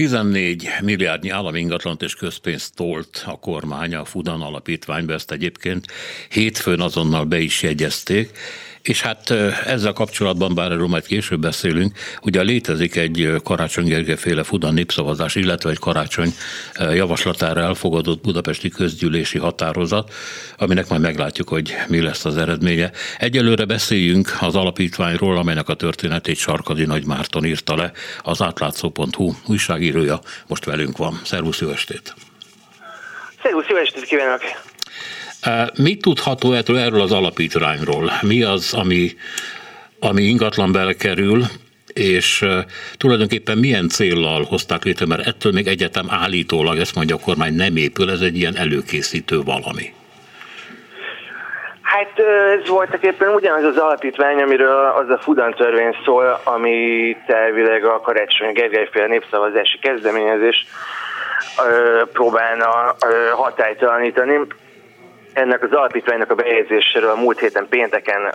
14 milliárdnyi állami ingatlant és közpénzt tolt a kormány a Fudan alapítványba, ezt egyébként hétfőn azonnal be is jegyezték, és hát ezzel kapcsolatban, bár erről majd később beszélünk, ugye létezik egy Karácsony Gergely féle Fudan népszavazás, illetve egy Karácsony javaslatára elfogadott budapesti közgyűlési határozat, aminek majd meglátjuk, hogy mi lesz az eredménye. Egyelőre beszéljünk az alapítványról, amelynek a történetét Sarkadi Nagy Márton írta le, az átlátszó.hu újságírója most velünk van. Szervusz, jó estét! Szervusz, jó estét kívánok! Mit tudható erről, erről az alapítványról? Mi az, ami, ami ingatlan belekerül, és tulajdonképpen milyen céllal hozták létre, mert ettől még egyetem állítólag, ezt mondja a kormány, nem épül, ez egy ilyen előkészítő valami. Hát ez voltak éppen ugyanaz az alapítvány, amiről az a Fudan törvény szól, ami elvileg a Karácsony Gergelyféle népszavazási kezdeményezés próbálna hatálytalanítani ennek az alapítványnak a bejegyzéséről a múlt héten pénteken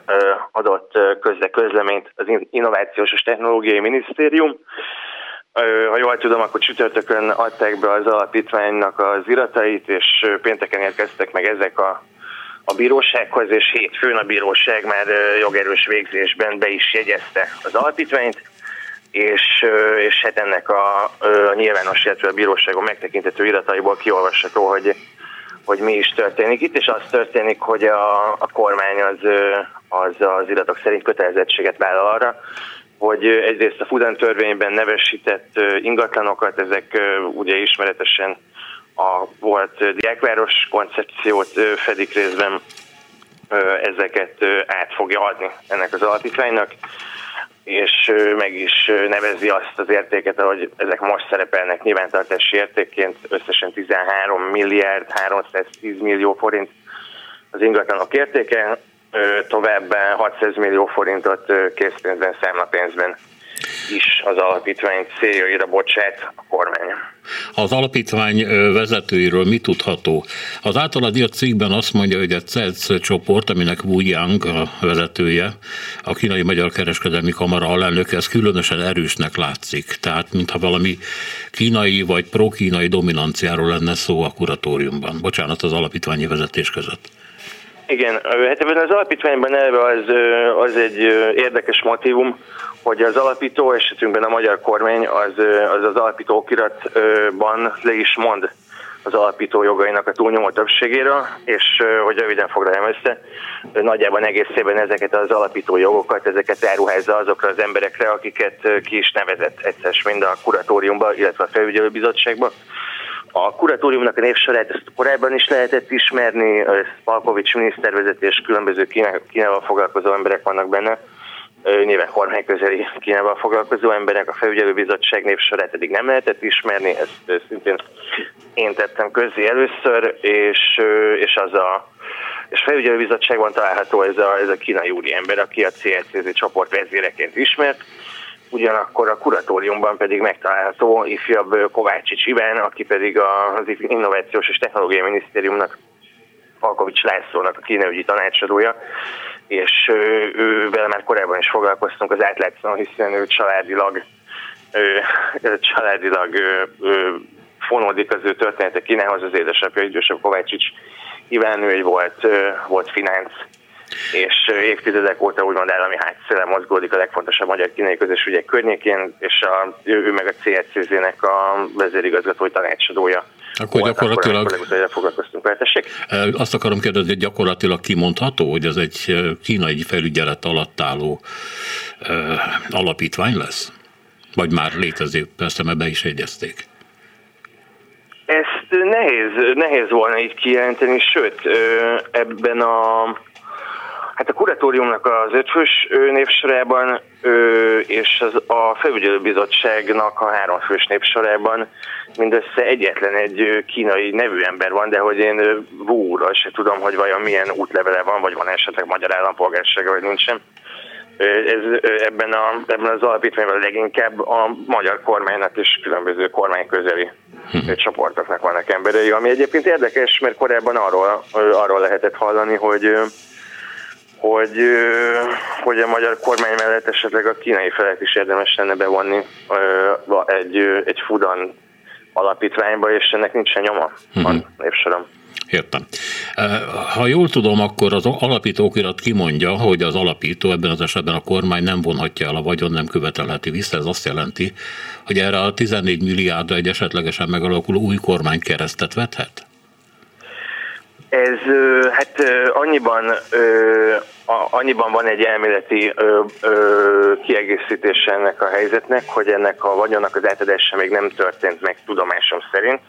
adott közle közleményt az Innovációs és Technológiai Minisztérium. Ha jól tudom, akkor csütörtökön adták be az alapítványnak az iratait, és pénteken érkeztek meg ezek a, a bírósághoz, és hétfőn a bíróság már jogerős végzésben be is jegyezte az alapítványt, és, és hát ennek a, a nyilvános, illetve a bíróságon megtekintető irataiból kiolvasható, hogy hogy mi is történik itt, és az történik, hogy a, a kormány az, az az iratok szerint kötelezettséget vállal arra, hogy egyrészt a Fudan törvényben nevesített ingatlanokat, ezek ugye ismeretesen a volt diákváros koncepciót fedik részben, ezeket át fogja adni ennek az alapítványnak, és meg is nevezi azt az értéket, ahogy ezek most szerepelnek nyilvántartási értékként, összesen 13 milliárd 310 millió forint az ingatlanok értéke, továbbá 600 millió forintot készpénzben, számlapénzben is az alapítvány céljaira bocsát a kormány. Az alapítvány vezetőiről mi tudható? Az általad írt cikkben azt mondja, hogy a CELC csoport, aminek Wu Yang a vezetője, a kínai magyar kereskedelmi kamara alelnöke, ez különösen erősnek látszik. Tehát, mintha valami kínai vagy pro-kínai dominanciáról lenne szó a kuratóriumban. Bocsánat, az alapítványi vezetés között. Igen, hát ebben az alapítványban elve az, az egy érdekes motivum, hogy az alapító esetünkben a magyar kormány az az, az alapító okiratban le is mond az alapító jogainak a túlnyomó többségéről, és hogy röviden foglaljam össze, nagyjában egészében ezeket az alapító jogokat, ezeket elruházza azokra az emberekre, akiket ki is nevezett egyszer mind a kuratóriumba, illetve a felügyelőbizottságba. A kuratóriumnak a névsorát ezt korábban is lehetett ismerni, Palkovics minisztervezetés, különböző Kínával foglalkozó emberek vannak benne, nyilván kormányközeli Kínával foglalkozó emberek, a felügyelőbizottság névsorát eddig nem lehetett ismerni, ezt szintén én tettem közé először, és, és az a és felügyelőbizottságban található ez a, ez a kínai úriember, aki a CLCZ csoport vezéreként ismert, ugyanakkor a kuratóriumban pedig megtalálható ifjabb Kovácsics Iván, aki pedig az Innovációs és Technológiai Minisztériumnak Falkovics Lászlónak a kínai tanácsadója, és ővel már korábban is foglalkoztunk az átlátszóan, hiszen ő családilag, ő, családilag ő, fonódik az ő története Kínához, az édesapja idősebb Kovácsics Iván, ő egy volt, volt finansz és évtizedek óta úgymond állami hátszele mozgódik a legfontosabb magyar-kínai közös ügyek környékén, és a, ő meg a CSCZ-nek a vezérigazgatói tanácsadója. Akkor volt, gyakorlatilag... Akkor foglalkoztunk vele, Azt akarom kérdezni, hogy gyakorlatilag kimondható, hogy ez egy kínai felügyelet alatt álló alapítvány lesz? Vagy már létezik, persze, mert be is egyezték. Ezt nehéz, nehéz volna így kijelenteni, sőt, ebben a Hát a kuratóriumnak az ötfős névsorában és az, a felügyelőbizottságnak a háromfős névsorában mindössze egyetlen egy kínai nevű ember van, de hogy én Vúra se tudom, hogy vajon milyen útlevele van, vagy van esetleg magyar állampolgársága, vagy nincsen. Ez, ebben, a, ebben az alapítványban leginkább a magyar kormánynak és különböző kormányközeli hm. csoportoknak vannak emberei, ami egyébként érdekes, mert korábban arról, arról lehetett hallani, hogy hogy, hogy a magyar kormány mellett esetleg a kínai felet is érdemes lenne bevonni egy, egy Fudan alapítványba, és ennek nincsen nyoma uh-huh. a névsorom. Értem. Ha jól tudom, akkor az alapítókirat kimondja, hogy az alapító, ebben az esetben a kormány nem vonhatja el a vagyon, nem követelheti vissza. Ez azt jelenti, hogy erre a 14 milliárdra egy esetlegesen megalakuló új kormány keresztet vethet? Ez hát annyiban, annyiban van egy elméleti kiegészítése ennek a helyzetnek, hogy ennek a vagyonnak az átadása még nem történt meg tudomásom szerint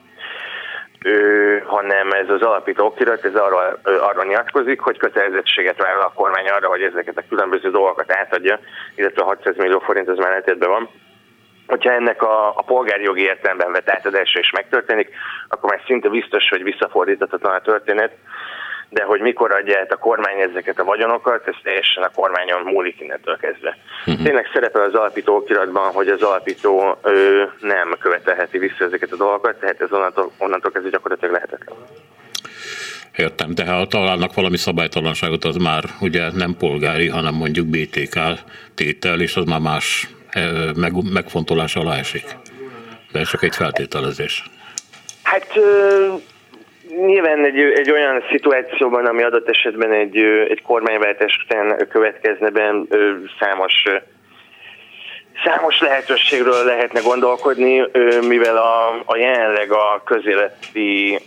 ő, hanem ez az alapító okirat, ez arra, arra nyilatkozik, hogy kötelezettséget vállal a kormány arra, hogy ezeket a különböző dolgokat átadja, illetve 600 millió forint az már van. Hogyha ennek a, a polgárjogi értelemben vett átadása is megtörténik, akkor már szinte biztos, hogy visszafordíthatatlan a történet, de hogy mikor adja át a kormány ezeket a vagyonokat, ez teljesen a kormányon múlik innentől kezdve. Uh-huh. Tényleg szerepel az alapító okiratban, hogy az alapító ö, nem követelheti vissza ezeket a dolgokat, tehát ez onnantól, onnantól kezdve gyakorlatilag lehetetlen. Értem, de ha találnak valami szabálytalanságot, az már ugye nem polgári, hanem mondjuk BTK tétel, és az már más meg, megfontolás alá esik. De ez csak egy feltételezés. Hát Nyilván egy, egy olyan szituációban, ami adott esetben egy, egy kormányváltás után következne be, számos Számos lehetőségről lehetne gondolkodni, mivel a, a jelenleg a közéleti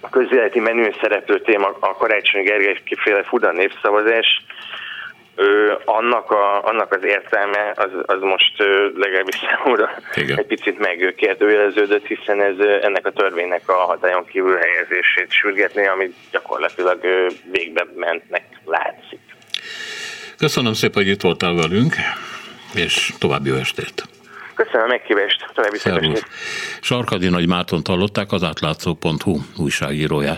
a közéleti menü szereplő téma a Karácsony Gergely kiféle Fuda népszavazás, ö, annak, a, annak az értelme az, az most ö, legalábbis számomra Igen. egy picit megkérdőjeleződött, hiszen ez ennek a törvénynek a hatályon kívül helyezését sürgetné, ami gyakorlatilag ö, végbe mentnek látszik. Köszönöm szépen, hogy itt voltál velünk, és további jó estét! Köszönöm a meghívást, további szép Sarkadi Nagy Márton hallották az átlátszó.hu újságíróját.